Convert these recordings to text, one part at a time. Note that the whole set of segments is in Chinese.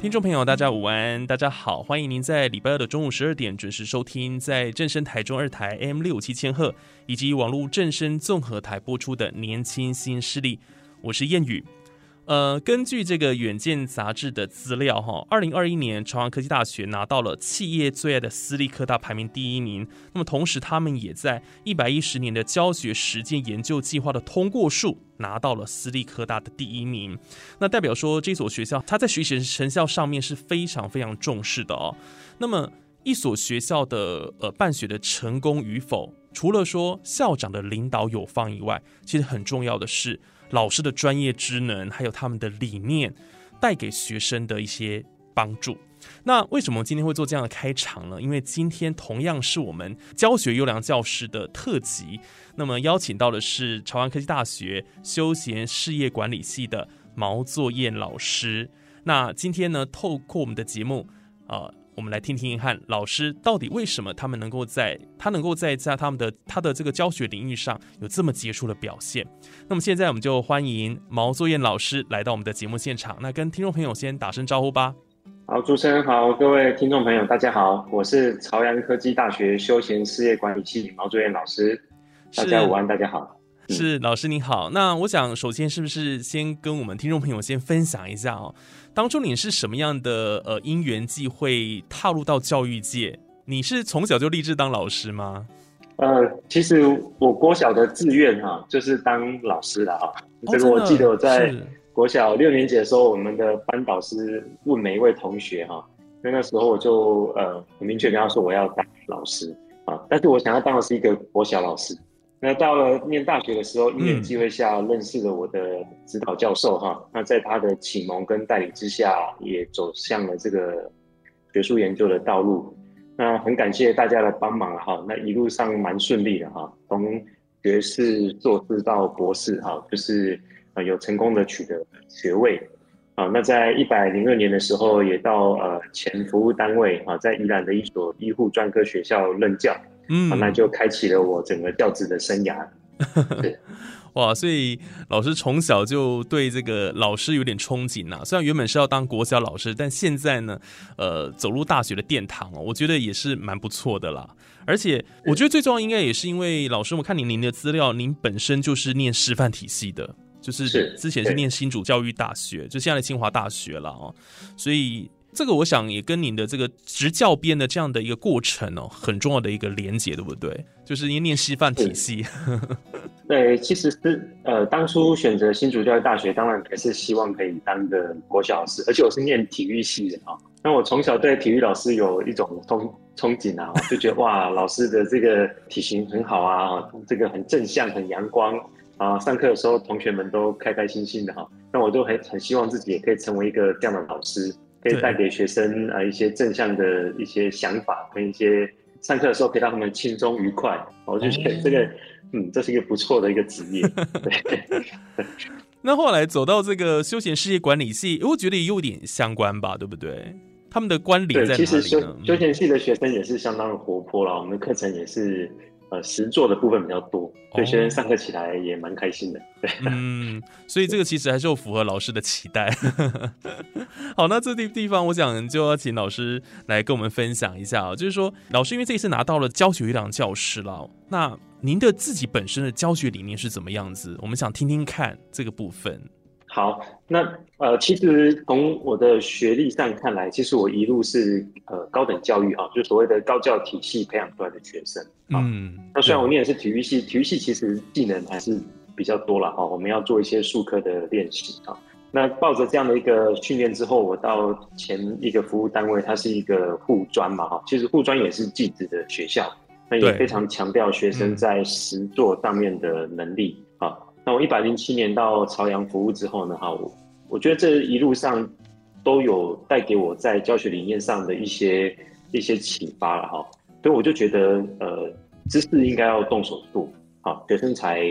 听众朋友，大家午安，大家好，欢迎您在礼拜二的中午十二点准时收听，在正声台中二台 M 六七千赫以及网络正声综合台播出的《年轻新势力》，我是谚语。呃，根据这个《远见》杂志的资料，哈，二零二一年朝阳科技大学拿到了企业最爱的私立科大排名第一名。那么同时，他们也在一百一十年的教学实践研究计划的通过数拿到了私立科大的第一名。那代表说，这所学校它在学习成效上面是非常非常重视的哦。那么，一所学校的呃办学的成功与否，除了说校长的领导有方以外，其实很重要的是。老师的专业职能，还有他们的理念，带给学生的一些帮助。那为什么今天会做这样的开场呢？因为今天同样是我们教学优良教师的特辑。那么邀请到的是朝阳科技大学休闲事业管理系的毛作燕老师。那今天呢，透过我们的节目，啊。我们来听听看，老师到底为什么他们能够在他能够在在他们的他的这个教学领域上有这么杰出的表现？那么现在我们就欢迎毛作燕老师来到我们的节目现场，那跟听众朋友先打声招呼吧。好，主持人好，各位听众朋友大家好，我是朝阳科技大学休闲事业管理系毛作燕老师，大家午安，大家好。是老师你好，那我想首先是不是先跟我们听众朋友先分享一下哦，当初你是什么样的呃因缘际会踏入到教育界？你是从小就立志当老师吗？呃，其实我国小的志愿哈就是当老师的啊，这个我记得我在国小六年级的时候，我们的班导师问每一位同学哈，那那时候我就呃很明确跟他说我要当老师啊，但是我想要当的是一个国小老师。那到了念大学的时候，因缘机会下认识了我的指导教授哈。那在他的启蒙跟带领之下，也走向了这个学术研究的道路。那很感谢大家的帮忙哈。那一路上蛮顺利的哈，从学士、硕士到博士哈，就是呃有成功的取得学位。啊，那在一百零二年的时候，也到呃前服务单位啊，在宜兰的一所医护专科学校任教。嗯，那就开启了我整个教职的生涯。哇，所以老师从小就对这个老师有点憧憬呐。虽然原本是要当国小老师，但现在呢，呃，走入大学的殿堂哦，我觉得也是蛮不错的啦。而且我觉得最重要应该也是因为老师，我看您您的资料，您本身就是念师范体系的，就是之前是念新竹教育大学，就现在的清华大学了哦，所以。这个我想也跟您的这个执教编的这样的一个过程哦，很重要的一个连结，对不对？就是因念师范体系。对，其实是呃，当初选择新竹教育大学，当然也是希望可以当个国小老师，而且我是念体育系的啊。那我从小对体育老师有一种憧憧憬啊，就觉得哇，老师的这个体型很好啊，这个很正向、很阳光啊，上课的时候同学们都开开心心的哈。那我都很很希望自己也可以成为一个这样的老师。可以带给学生啊一些正向的一些想法，跟一些上课的时候可以让他们轻松愉快。我就觉得这个，嗯，这是一个不错的一个职业。对。那后来走到这个休闲事业管理系，我觉得也有点相关吧，对不对？他们的关联在哪里呢？其实休休闲系的学生也是相当的活泼了，我们的课程也是。呃，实做的部分比较多，所以学生上课起来也蛮开心的。对，嗯，所以这个其实还是有符合老师的期待。好，那这地地方，我想就要请老师来跟我们分享一下啊，就是说，老师因为这一次拿到了教学优良教师了，那您的自己本身的教学理念是怎么样子？我们想听听看这个部分。好，那呃，其实从我的学历上看来，其实我一路是呃高等教育啊，就所谓的高教体系培养出来的学生。嗯，那虽然我念的是体育系，体育系其实技能还是比较多了哈。我们要做一些术科的练习啊。那抱着这样的一个训练之后，我到前一个服务单位，它是一个护专嘛哈。其实护专也是技职的学校，那也非常强调学生在实作上面的能力啊。那我一百零七年到朝阳服务之后呢，哈，我我觉得这一路上都有带给我在教学理念上的一些一些启发了哈。所以我就觉得，呃，知识应该要动手做，啊，学生才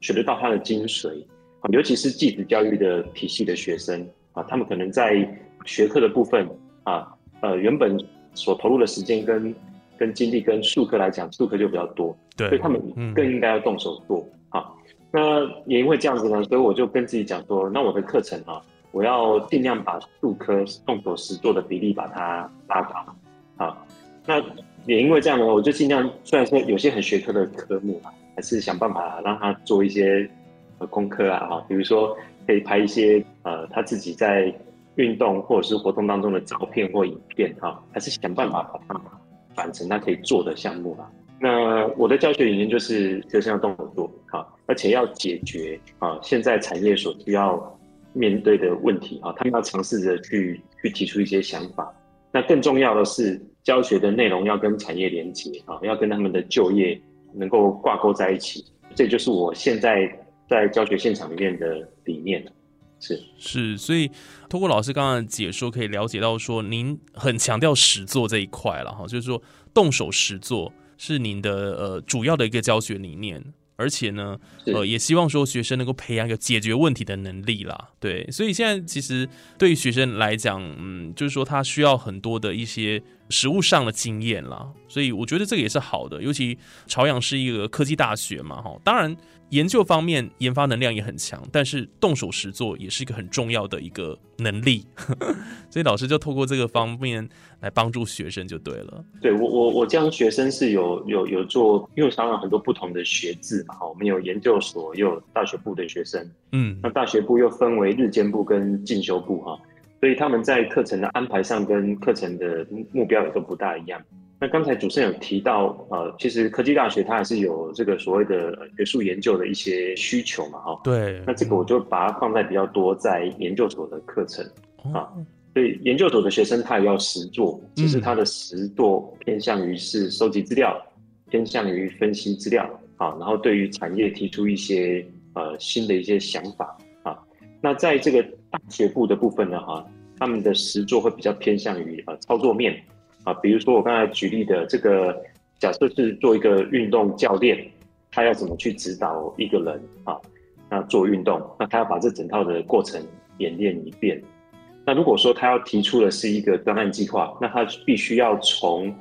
学得到它的精髓。啊，尤其是继子教育的体系的学生啊，他们可能在学科的部分啊，呃，原本所投入的时间跟跟精力跟数科来讲，数科就比较多，对，所以他们更应该要动手做啊。那也因为这样子呢，所以我就跟自己讲说，那我的课程啊，我要尽量把数科动手实做的比例把它拉高啊。那也因为这样呢，我就尽量虽然说有些很学科的科目啊，还是想办法让他做一些呃。功课啊，哈，比如说可以拍一些呃他自己在运动或者是活动当中的照片或影片，哈，还是想办法把它反成他可以做的项目啊。那我的教学理念就是学生要动手做，哈，而且要解决啊现在产业所需要面对的问题，啊，他们要尝试着去去提出一些想法。那更重要的是教学的内容要跟产业连接，啊，要跟他们的就业能够挂钩在一起。这就是我现在。在教学现场里面的理念是是，所以通过老师刚刚的解说，可以了解到说，您很强调实做这一块了哈，就是说动手实做是您的呃主要的一个教学理念。而且呢，呃，也希望说学生能够培养一个解决问题的能力啦。对，所以现在其实对于学生来讲，嗯，就是说他需要很多的一些实物上的经验啦。所以我觉得这个也是好的。尤其朝阳是一个科技大学嘛，哈，当然研究方面研发能量也很强，但是动手实做也是一个很重要的一个能力。所以老师就透过这个方面。来帮助学生就对了。对我我我教学生是有有有做，因为常常很多不同的学制嘛，哈，我们有研究所，又有大学部的学生，嗯，那大学部又分为日间部跟进修部，哈，所以他们在课程的安排上跟课程的目标也都不大一样。那刚才主持人有提到，呃，其实科技大学它还是有这个所谓的学术研究的一些需求嘛，哈，对，那这个我就把它放在比较多在研究所的课程啊。所以研究所的学生他也要实做，只是他的实做偏向于是收集资料，偏向于分析资料啊，然后对于产业提出一些呃新的一些想法啊。那在这个大学部的部分呢，哈，他们的实做会比较偏向于呃操作面啊，比如说我刚才举例的这个，假设是做一个运动教练，他要怎么去指导一个人啊？那做运动，那他要把这整套的过程演练一遍。那如果说他要提出的是一个专案计划，那他必须要从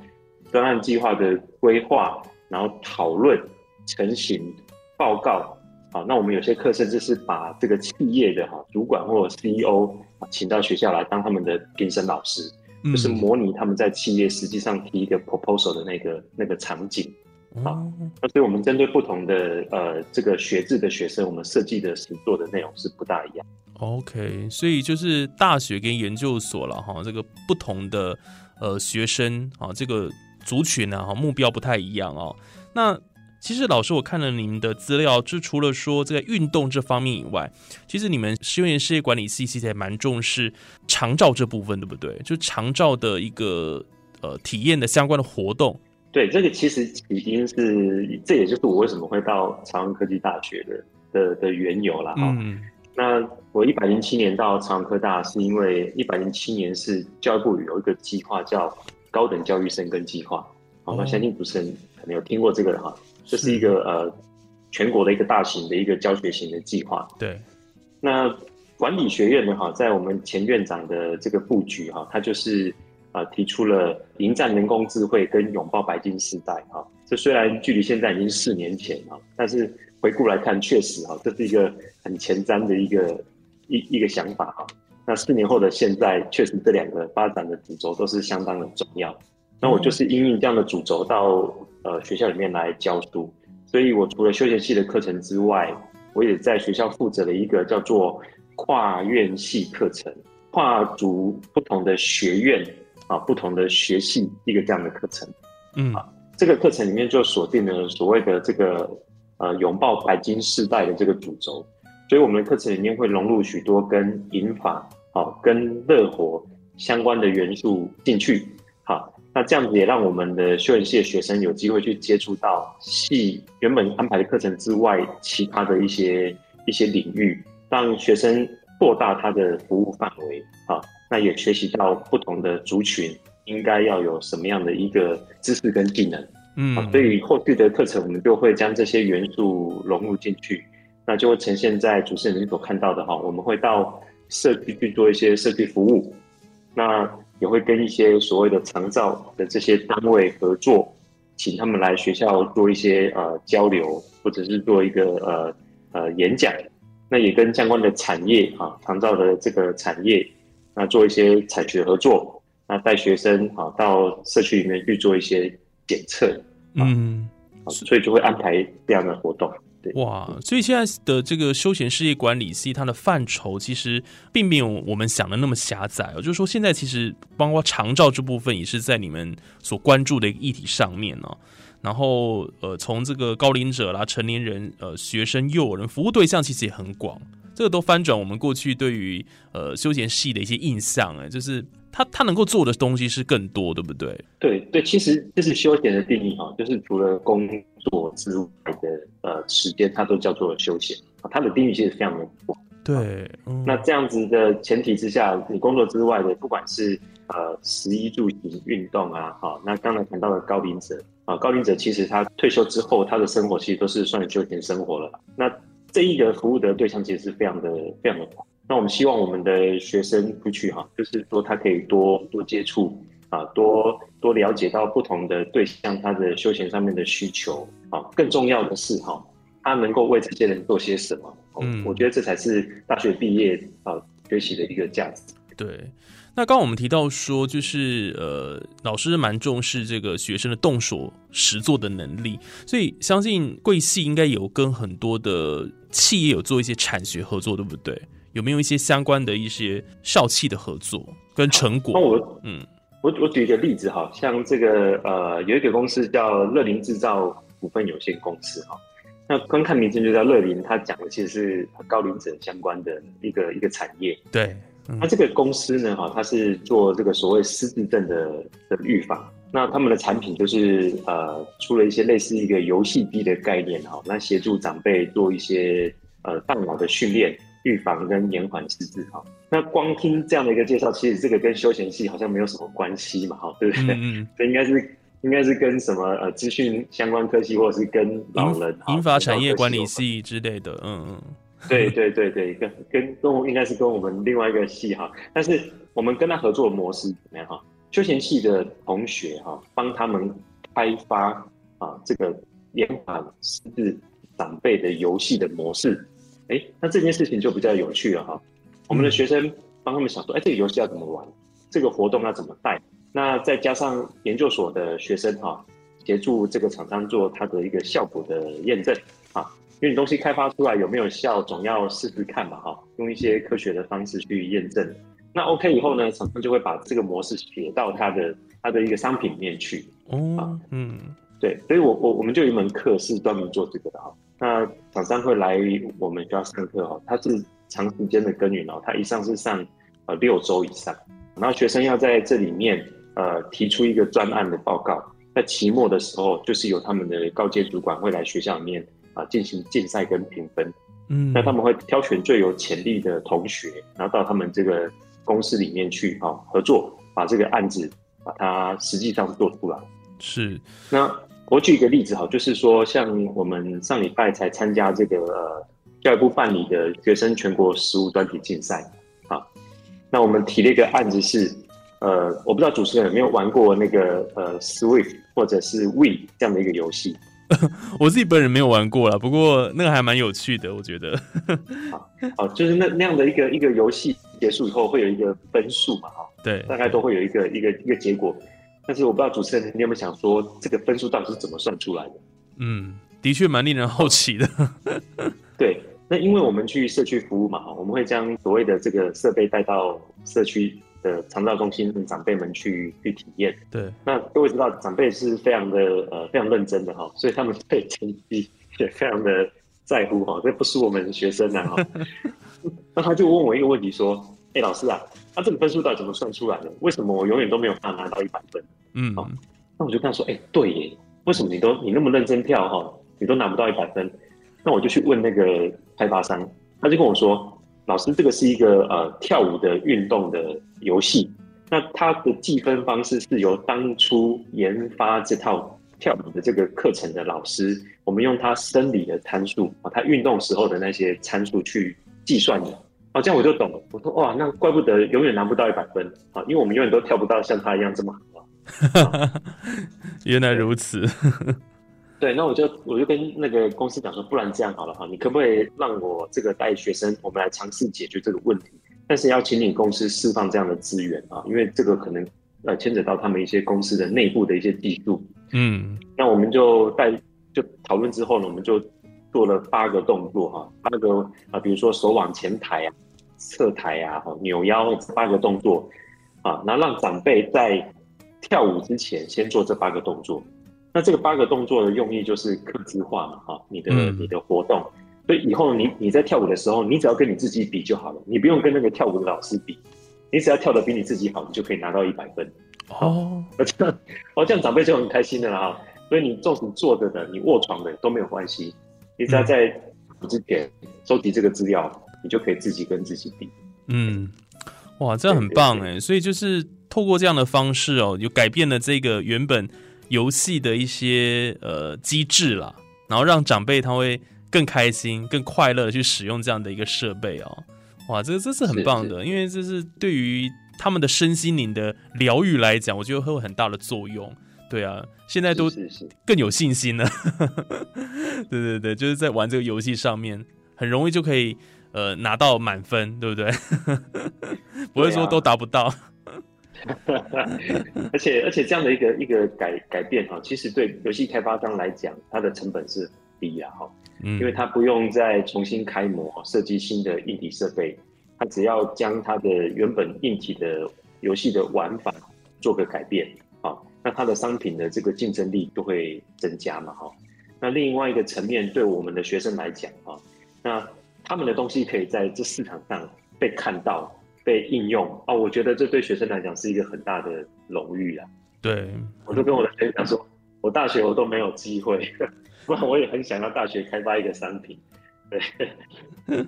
专案计划的规划，然后讨论、成型、报告。好，那我们有些课甚至是把这个企业的哈主管或 CEO 啊请到学校来当他们的评审老师，就是模拟他们在企业实际上提一个 proposal 的那个那个场景。好，那所以我们针对不同的呃这个学制的学生，我们设计的实作的内容是不大一样。OK，所以就是大学跟研究所了哈，这个不同的呃学生啊，这个族群呢哈，目标不太一样哦。那其实老师，我看了您的资料，就除了说这个运动这方面以外，其实你们实验事业管理系其实也蛮重视长照这部分，对不对？就长照的一个呃体验的相关的活动。对，这个其实已经是，这也就是我为什么会到长安科技大学的的的缘由了哈。那我一百零七年到长安科大，是因为一百零七年是教育部有一个计划叫高等教育生根计划。好，那相信主持人可能有听过这个的哈，这是一个呃全国的一个大型的一个教学型的计划。对，那管理学院呢哈，在我们前院长的这个布局哈，他就是呃提出了迎战人工智慧跟拥抱白金时代哈。这虽然距离现在已经四年前了，但是。回顾来看，确实哈，这是一个很前瞻的一个一一个想法哈。那四年后的现在，确实这两个发展的主轴都是相当的重要。那我就是因应这样的主轴到呃学校里面来教书，所以我除了休闲系的课程之外，我也在学校负责了一个叫做跨院系课程，跨足不同的学院啊不同的学系一个这样的课程。嗯，这个课程里面就锁定了所谓的这个呃拥抱白金世代的这个主轴，所以我们的课程里面会融入许多跟银法好跟乐活相关的元素进去。好，那这样子也让我们的休闲系的学生有机会去接触到系原本安排的课程之外其他的一些一些领域，让学生扩大他的服务范围。啊，那也学习到不同的族群。应该要有什么样的一个知识跟技能，嗯，所以后续的课程我们就会将这些元素融入进去，那就会呈现在主持人所看到的哈。我们会到社区去做一些社区服务，那也会跟一些所谓的长照的这些单位合作，请他们来学校做一些呃交流，或者是做一个呃呃演讲。那也跟相关的产业啊，长照的这个产业，那做一些产学合作。那带学生啊到社区里面去做一些检测，嗯，所以就会安排这样的活动。对，哇，所以现在的这个休闲事业管理系，它的范畴其实并没有我们想的那么狭窄哦。就是说，现在其实包括长照这部分也是在你们所关注的一个议题上面呢。然后，呃，从这个高龄者啦、成年人、呃、学生、幼儿人服务对象其实也很广。这个都翻转我们过去对于呃休闲系的一些印象，哎，就是。他他能够做的东西是更多，对不对？对对，其实这是休闲的定义哈，就是除了工作之外的呃时间，它都叫做休闲啊。它的定义其实非常的广。对，那这样子的前提之下，你工作之外的，不管是呃食衣住行、运动啊，好，那刚才谈到的高龄者啊，高龄者其实他退休之后，他的生活其实都是算休闲生活了。那这一个服务的对象其实是非常的非常的广。那我们希望我们的学生出去哈，就是说他可以多多接触啊，多多了解到不同的对象，他的休闲上面的需求啊。更重要的是哈，他能够为这些人做些什么？嗯，我觉得这才是大学毕业啊学习的一个价值。对，那刚刚我们提到说，就是呃，老师蛮重视这个学生的动手实做的能力，所以相信贵系应该有跟很多的企业有做一些产学合作，对不对？有没有一些相关的一些校企的合作跟成果？那我嗯，我我举一个例子哈，像这个呃，有一个公司叫乐林制造股份有限公司哈，那光看名称就叫乐林，它讲的其实是高龄者相关的一个一个产业。对，那这个公司呢哈，它是做这个所谓失智症的的预防，那他们的产品就是呃，出了一些类似一个游戏机的概念哈，那协助长辈做一些呃大脑的训练。预防跟延缓失智哈，那光听这样的一个介绍，其实这个跟休闲系好像没有什么关系嘛，哈，对不对？嗯，这应该是应该是跟什么呃资讯相关科系，或者是跟老人、银发产业管理系之类的，嗯嗯，对对对对，跟跟跟应该是跟我们另外一个系哈，但是我们跟他合作模式怎么样哈？休闲系的同学哈，帮他们开发啊这个延缓失智长辈的游戏的模式。哎，那这件事情就比较有趣了哈。我们的学生帮他们想说，哎，这个游戏要怎么玩？这个活动要怎么带？那再加上研究所的学生哈，协助这个厂商做它的一个效果的验证啊。因为你东西开发出来有没有效，总要试试看嘛哈。用一些科学的方式去验证。那 OK 以后呢，厂商就会把这个模式写到它的它的一个商品里面去。哦，嗯，对，所以我我我们就有一门课是专门做这个的哈。那厂商会来我们学校上课哦，他是长时间的耕耘哦，他一上是上呃六周以上，然后学生要在这里面呃提出一个专案的报告，在期末的时候就是由他们的高阶主管会来学校里面啊进行竞赛跟评分，嗯，那他们会挑选最有潜力的同学，然后到他们这个公司里面去啊合作，把这个案子把它实际上做出来，是。那。我举一个例子哈，就是说，像我们上礼拜才参加这个呃教育部办理的学生全国实务专题竞赛啊，那我们提了一个案子是，呃，我不知道主持人有没有玩过那个呃 Switch 或者是 We 这样的一个游戏，我自己本人没有玩过了，不过那个还蛮有趣的，我觉得。好，好，就是那那样的一个一个游戏结束以后会有一个分数嘛，哈，对，大概都会有一个一个一个结果。但是我不知道主持人你有没有想说，这个分数到底是怎么算出来的？嗯，的确蛮令人好奇的。对，那因为我们去社区服务嘛，我们会将所谓的这个设备带到社区的长照中心长辈们去去体验。对，那各位知道长辈是非常的呃非常认真的哈，所以他们对成绩也非常的在乎哈，这不是我们学生啊哈。那他就问我一个问题说：“哎，老师啊，他这个分数到底怎么算出来的？为什么我永远都没有办法拿到一百分？”嗯，那我就跟他说：“哎，对耶，为什么你都你那么认真跳哈，你都拿不到一百分？”那我就去问那个开发商，他就跟我说：“老师，这个是一个呃跳舞的运动的游戏，那它的计分方式是由当初研发这套跳舞的这个课程的老师，我们用他生理的参数啊，他运动时候的那些参数去计算的。哦，这样我就懂了。我说哇，那怪不得永远拿不到一百分啊，因为我们永远都跳不到像他一样这么好。原来如此。”对，那我就我就跟那个公司讲说，不然这样好了哈，你可不可以让我这个带学生，我们来尝试解决这个问题？但是要请你公司释放这样的资源啊，因为这个可能呃牵扯到他们一些公司的内部的一些技术。嗯，那我们就带就讨论之后呢，我们就做了八个动作哈，八个啊，比如说手往前抬啊、侧抬啊、哈扭腰八个动作啊，那让长辈在跳舞之前先做这八个动作。那这个八个动作的用意就是克制化嘛，哈，你的你的活动，所以以后你你在跳舞的时候，你只要跟你自己比就好了，你不用跟那个跳舞的老师比，你只要跳的比你自己好，你就可以拿到一百分。哦，这样哦，这样长辈就很开心的了哈。所以你纵使坐着的，你卧床的都没有关系，你只要在之前收集这个资料，你就可以自己跟自己比。嗯，哇，这样很棒哎，所以就是透过这样的方式哦，就改变了这个原本。游戏的一些呃机制啦，然后让长辈他会更开心、更快乐的去使用这样的一个设备哦。哇，这个这是很棒的，因为这是对于他们的身心灵的疗愈来讲，我觉得会有很大的作用。对啊，现在都更有信心了。对对对，就是在玩这个游戏上面，很容易就可以呃拿到满分，对不对？不会说都达不到。而且而且这样的一个一个改改变哈，其实对游戏开发商来讲，它的成本是低啊哈，因为它不用再重新开模设计新的硬体设备，它只要将它的原本硬体的游戏的玩法做个改变啊，那它的商品的这个竞争力就会增加嘛哈。那另外一个层面，对我们的学生来讲啊，那他们的东西可以在这市场上被看到。被应用哦，我觉得这对学生来讲是一个很大的荣誉啊。对，我都跟我的学生讲说，我大学我都没有机会，不然我也很想要大学开发一个商品。对，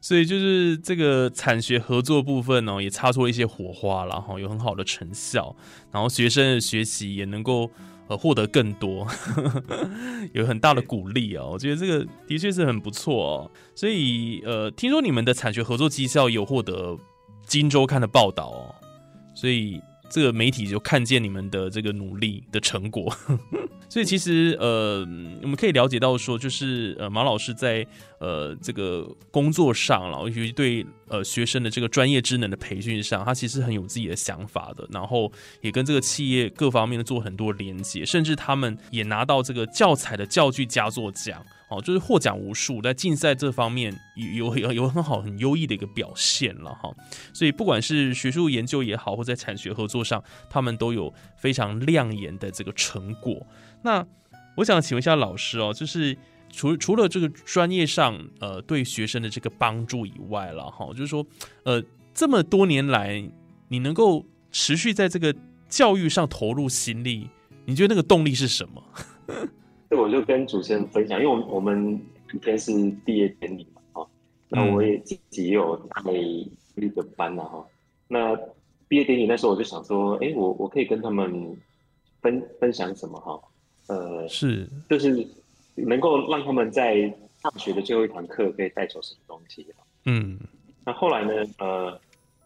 所以就是这个产学合作部分呢，也擦出了一些火花然后有很好的成效，然后学生的学习也能够。呃，获得更多，有很大的鼓励啊！我觉得这个的确是很不错哦。所以，呃，听说你们的产学合作绩效有获得《金周刊》的报道哦，所以。这个媒体就看见你们的这个努力的成果，所以其实呃，我们可以了解到说，就是呃，马老师在呃这个工作上，然后尤其对呃学生的这个专业职能的培训上，他其实很有自己的想法的，然后也跟这个企业各方面的做很多连接，甚至他们也拿到这个教材的教具佳作奖。哦，就是获奖无数，在竞赛这方面有有有很好很优异的一个表现了哈，所以不管是学术研究也好，或在产学合作上，他们都有非常亮眼的这个成果。那我想请问一下老师哦，就是除除了这个专业上呃对学生的这个帮助以外了哈，就是说呃这么多年来，你能够持续在这个教育上投入心力，你觉得那个动力是什么？我就跟主持人分享，因为我们我们明天是毕业典礼嘛，哈，那我也自己也有带一个班呐，哈，那毕业典礼那时候我就想说，哎，我我可以跟他们分分享什么哈，呃，是，就是能够让他们在大学的最后一堂课可以带走什么东西，嗯，那后来呢，呃，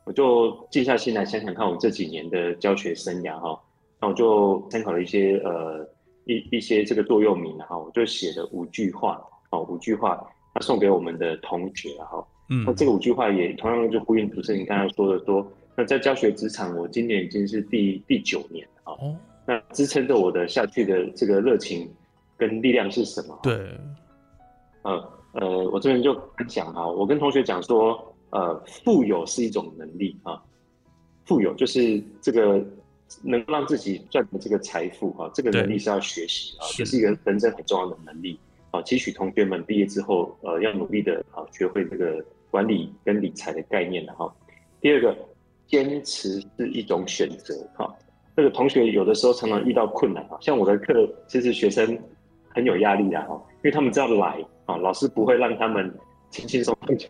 我就静下心来想想看我这几年的教学生涯哈，那我就参考了一些呃。一一些这个座右铭哈，我就写了五句话，哦，五句话，他送给我们的同学哈，嗯，那这个五句话也同样就呼应主持人刚才说的说，那在教学职场，我今年已经是第第九年了哦，那支撑着我的下去的这个热情跟力量是什么？对，呃呃，我这边就分享哈，我跟同学讲说，呃，富有是一种能力啊，富有就是这个能让自己赚的这个财富哈，这个能力是要学习啊，这是一个人生很重要的能力啊。期许同学们毕业之后，呃，要努力的啊，学会这个管理跟理财的概念的哈。第二个，坚持是一种选择哈。这个同学有的时候常常遇到困难啊，像我的课，其实学生很有压力的哈，因为他们知道来啊，老师不会让他们。轻轻松松就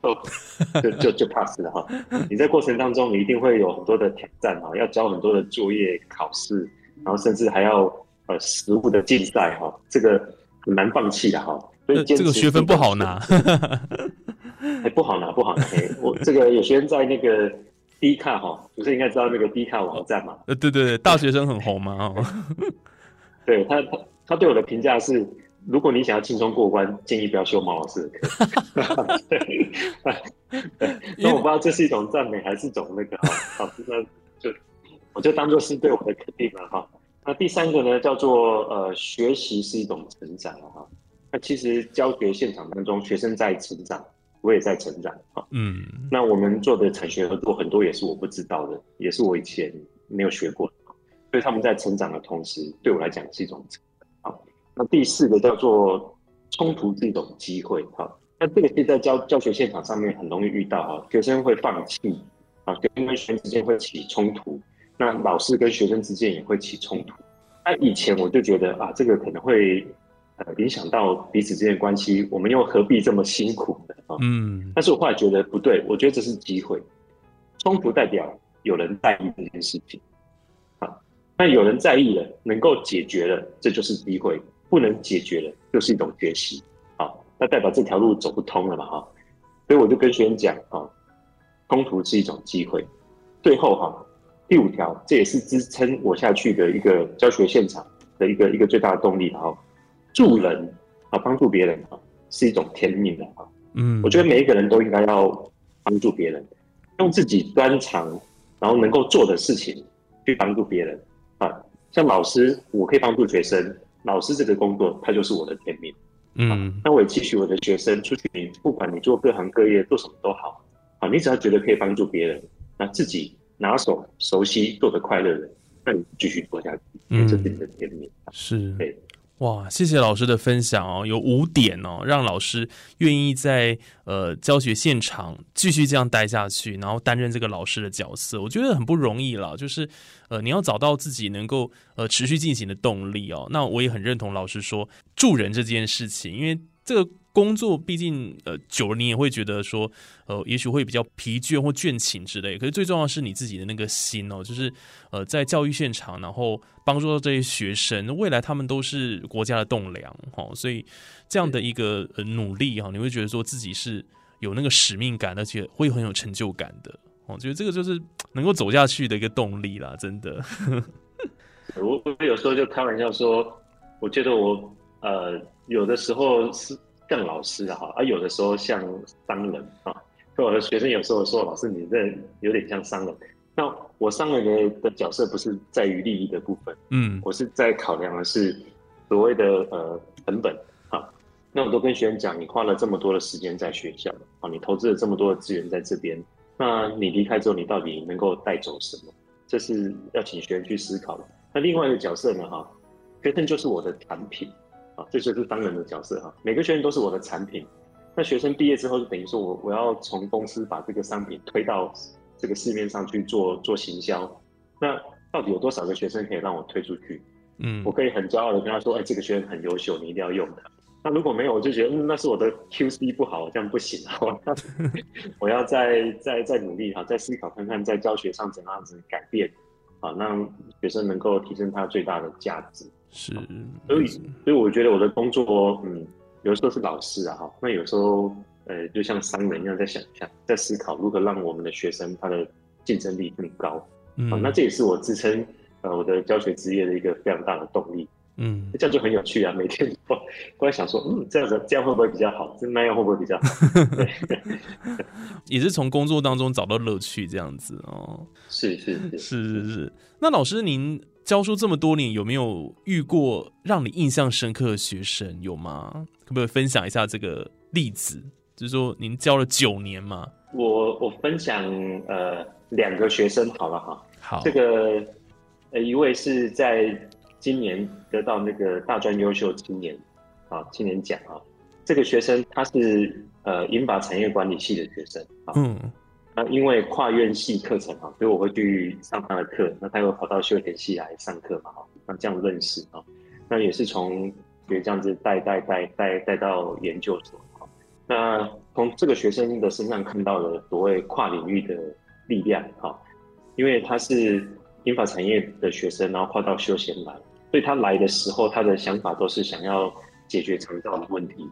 就就就 pass 了哈！你在过程当中，你一定会有很多的挑战哈，要交很多的作业、考试，然后甚至还要呃实物的竞赛哈，这个很难放弃的哈。所以这个学分不好拿，哎，不好拿，不好拿。我这个有学生在那个 D 卡哈，不是应该知道那个 D 卡网站嘛？呃，对对对，大学生很红嘛哦。对他他他对我的评价是。如果你想要轻松过关，建议不要修毛老师的课。那我不知道这是一种赞美还是一种那个哈，好，那就我就当做是对我的肯定了哈。那第三个呢，叫做呃，学习是一种成长哈。那其实教学现场当中，学生在成长，我也在成长哈。嗯。那我们做的产学合作很多也是我不知道的，也是我以前没有学过的，所以他们在成长的同时，对我来讲是一种。那第四个叫做冲突是一种机会，哈。那这个是在教教学现场上面很容易遇到，哈，学生会放弃，啊，学生跟学生之间会起冲突，那老师跟学生之间也会起冲突。那以前我就觉得啊，这个可能会呃影响到彼此之间的关系，我们又何必这么辛苦呢？啊，嗯。但是我后来觉得不对，我觉得这是机会，冲突代表有人在意这件事情，啊，那有人在意了，能够解决了，这就是机会。不能解决了，就是一种学习，啊，那代表这条路走不通了嘛，哈，所以我就跟学员讲，啊，冲突是一种机会。最后，哈，第五条，这也是支撑我下去的一个教学现场的一个一个最大的动力，哈，助人啊，帮助别人啊，是一种天命的，哈，嗯，我觉得每一个人都应该要帮助别人，用自己专长然后能够做的事情去帮助别人，啊，像老师，我可以帮助学生。老师这个工作，他就是我的天命。嗯，那我也期许我的学生出去，你不管你做各行各业，做什么都好，啊，你只要觉得可以帮助别人，那自己拿手、熟悉、做的快乐的，那你继续做下去，这是你的天命。是，对。哇，谢谢老师的分享哦，有五点哦，让老师愿意在呃教学现场继续这样待下去，然后担任这个老师的角色，我觉得很不容易了。就是呃，你要找到自己能够呃持续进行的动力哦。那我也很认同老师说助人这件事情，因为这个。工作毕竟，呃，久了你也会觉得说，呃，也许会比较疲倦或倦勤之类。可是最重要的是你自己的那个心哦，就是呃，在教育现场，然后帮助到这些学生，未来他们都是国家的栋梁哦。所以这样的一个呃努力哈，你会觉得说自己是有那个使命感，而且会很有成就感的。我觉得这个就是能够走下去的一个动力啦，真的。我我有时候就开玩笑说，我觉得我呃有的时候是。像老师啊，哈，而有的时候像商人啊，我的学生有时候说：“老师，你这有点像商人。”那我商人的的角色不是在于利益的部分，嗯，我是在考量的是所谓的呃成本啊。那我都跟学生讲，你花了这么多的时间在学校啊，你投资了这么多的资源在这边，那你离开之后，你到底能够带走什么？这是要请学生去思考的。那另外一个角色呢，哈，学生就是我的产品。啊，这就是当人的角色哈。每个学员都是我的产品。那学生毕业之后，就等于说我我要从公司把这个商品推到这个市面上去做做行销。那到底有多少个学生可以让我推出去？嗯，我可以很骄傲的跟他说：“哎，这个学员很优秀，你一定要用他。”那如果没有，我就觉得嗯，那是我的 QC 不好，这样不行啊。我要再再再努力哈，再思考看看在教学上怎样子改变啊，让学生能够提升他最大的价值。是，所以所以我觉得我的工作，嗯，有时候是老师啊，哈，那有时候，呃，就像商人一样在想象，在思考如何让我们的学生他的竞争力更高，嗯，那这也是我支撑呃我的教学职业的一个非常大的动力，嗯，这样就很有趣啊，每天都 都在想说，嗯，这样子这样会不会比较好？这那样会不会比较好？也是从工作当中找到乐趣，这样子哦，是是是是是，那老师您。教书这么多年，有没有遇过让你印象深刻的学生？有吗？可不可以分享一下这个例子？就是说，您教了九年嘛？我我分享呃两个学生好了哈。好，这个呃一位是在今年得到那个大专优秀青年啊青年奖啊，这个学生他是呃英法产业管理系的学生啊，嗯，那因为跨院系课程啊，所以我会去上他的课，那他又跑到休闲系来上课嘛，哈，那这样认识啊，那也是从学这样子带带带带带到研究所啊，那从这个学生的身上看到了所谓跨领域的力量啊，因为他是英法产业的学生，然后跨到休闲来，所以他来的时候，他的想法都是想要解决肠道的问题，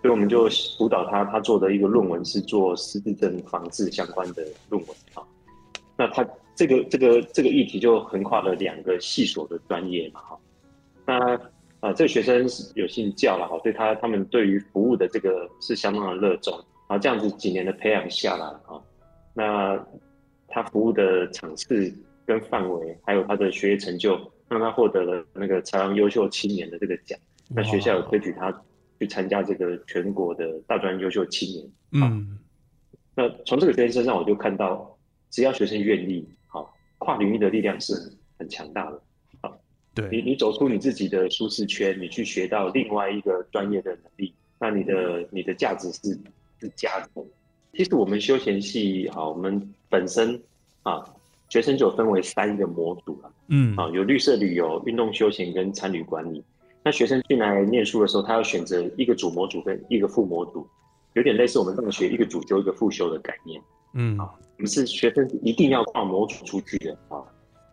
所以我们就辅导他，他做的一个论文是做失智症防治相关的论文啊。那他这个这个这个议题就横跨了两个系所的专业嘛哈。那啊，这个学生有信教了哈，对他他们对于服务的这个是相当的热衷啊，这样子几年的培养下来啊，那他服务的场次跟范围，还有他的学业成就，让他获得了那个朝阳优秀青年的这个奖。那学校有推举他去参加这个全国的大专优秀青年。嗯，那从这个学生身上，我就看到，只要学生愿意，好，跨领域的力量是很强大的。对你，你走出你自己的舒适圈，你去学到另外一个专业的能力，那你的你的价值是是加的。其实我们休闲系啊，我们本身啊，学生就分为三个模组了。嗯，啊，有绿色旅游、运动休闲跟参旅管理。那学生进来念书的时候，他要选择一个主模组跟一个副模组，有点类似我们大学一个主修一个副修的概念。嗯，我们是学生一定要跨模组出去的啊。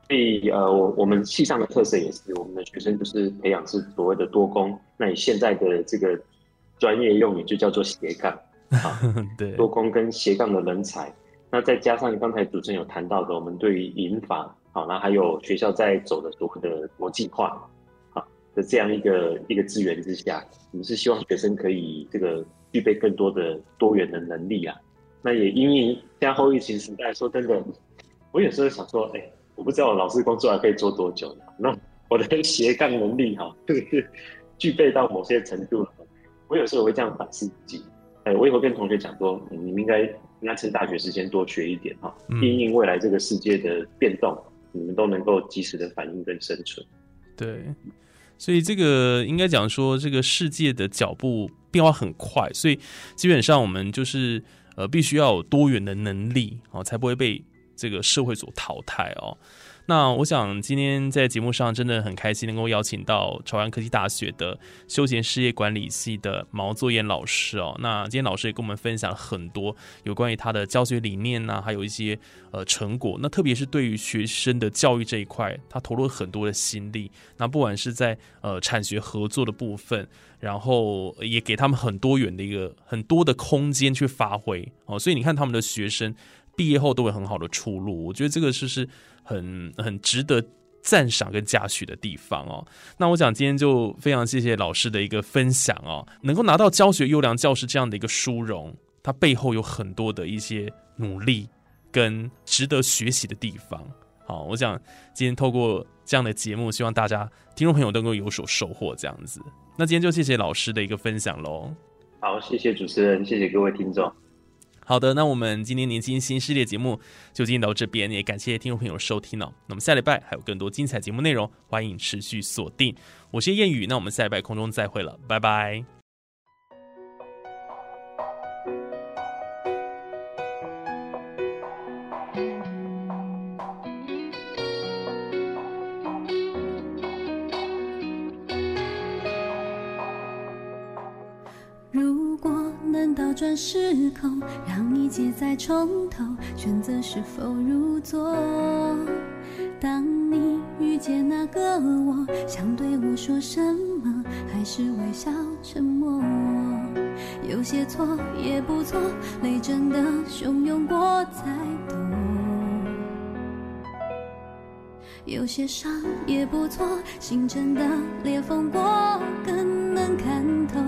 所以呃，我我们系上的特色也是，我们的学生就是培养是所谓的多工。那你现在的这个专业用语就叫做斜杠 啊，对，多工跟斜杠的人才。那再加上刚才主持人有谈到的，我们对于银法好，那还有学校在走的所谓的国际化啊的这样一个一个资源之下，我们是希望学生可以这个具备更多的多元的能力啊。那也因为现在后疫情时代，说真的，我有时候想说，哎。我不知道我老师工作还可以做多久呢？那我的斜杠能力哈，具备到某些程度了。我有时候会这样反思自己。哎，我也会跟同学讲说，你们应该应该趁大学时间多学一点哈，因应未来这个世界的变动，你们都能够及时的反应跟生存。对，所以这个应该讲说，这个世界的脚步变化很快，所以基本上我们就是呃，必须要有多元的能力哦，才不会被。这个社会所淘汰哦，那我想今天在节目上真的很开心，能够邀请到朝阳科技大学的休闲事业管理系的毛作燕老师哦。那今天老师也跟我们分享了很多有关于他的教学理念呐，还有一些呃成果。那特别是对于学生的教育这一块，他投入了很多的心力。那不管是在呃产学合作的部分，然后也给他们很多元的一个很多的空间去发挥哦。所以你看他们的学生。毕业后都有很好的出路，我觉得这个是是很很值得赞赏跟嘉许的地方哦。那我想今天就非常谢谢老师的一个分享哦，能够拿到教学优良教师这样的一个殊荣，它背后有很多的一些努力跟值得学习的地方。好，我想今天透过这样的节目，希望大家听众朋友能够有所收获。这样子，那今天就谢谢老师的一个分享喽。好，谢谢主持人，谢谢各位听众。好的，那我们今天年轻新系列节目就进行到这边，也感谢听众朋友收听哦。那么下礼拜还有更多精彩节目内容，欢迎持续锁定。我是谚语，那我们下礼拜空中再会了，拜拜。转时空，让一切再从头，选择是否入座。当你遇见那个我，想对我说什么，还是微笑沉默？有些错也不错，泪真的汹涌过才懂。有些伤也不错，心真的裂缝过更能看透。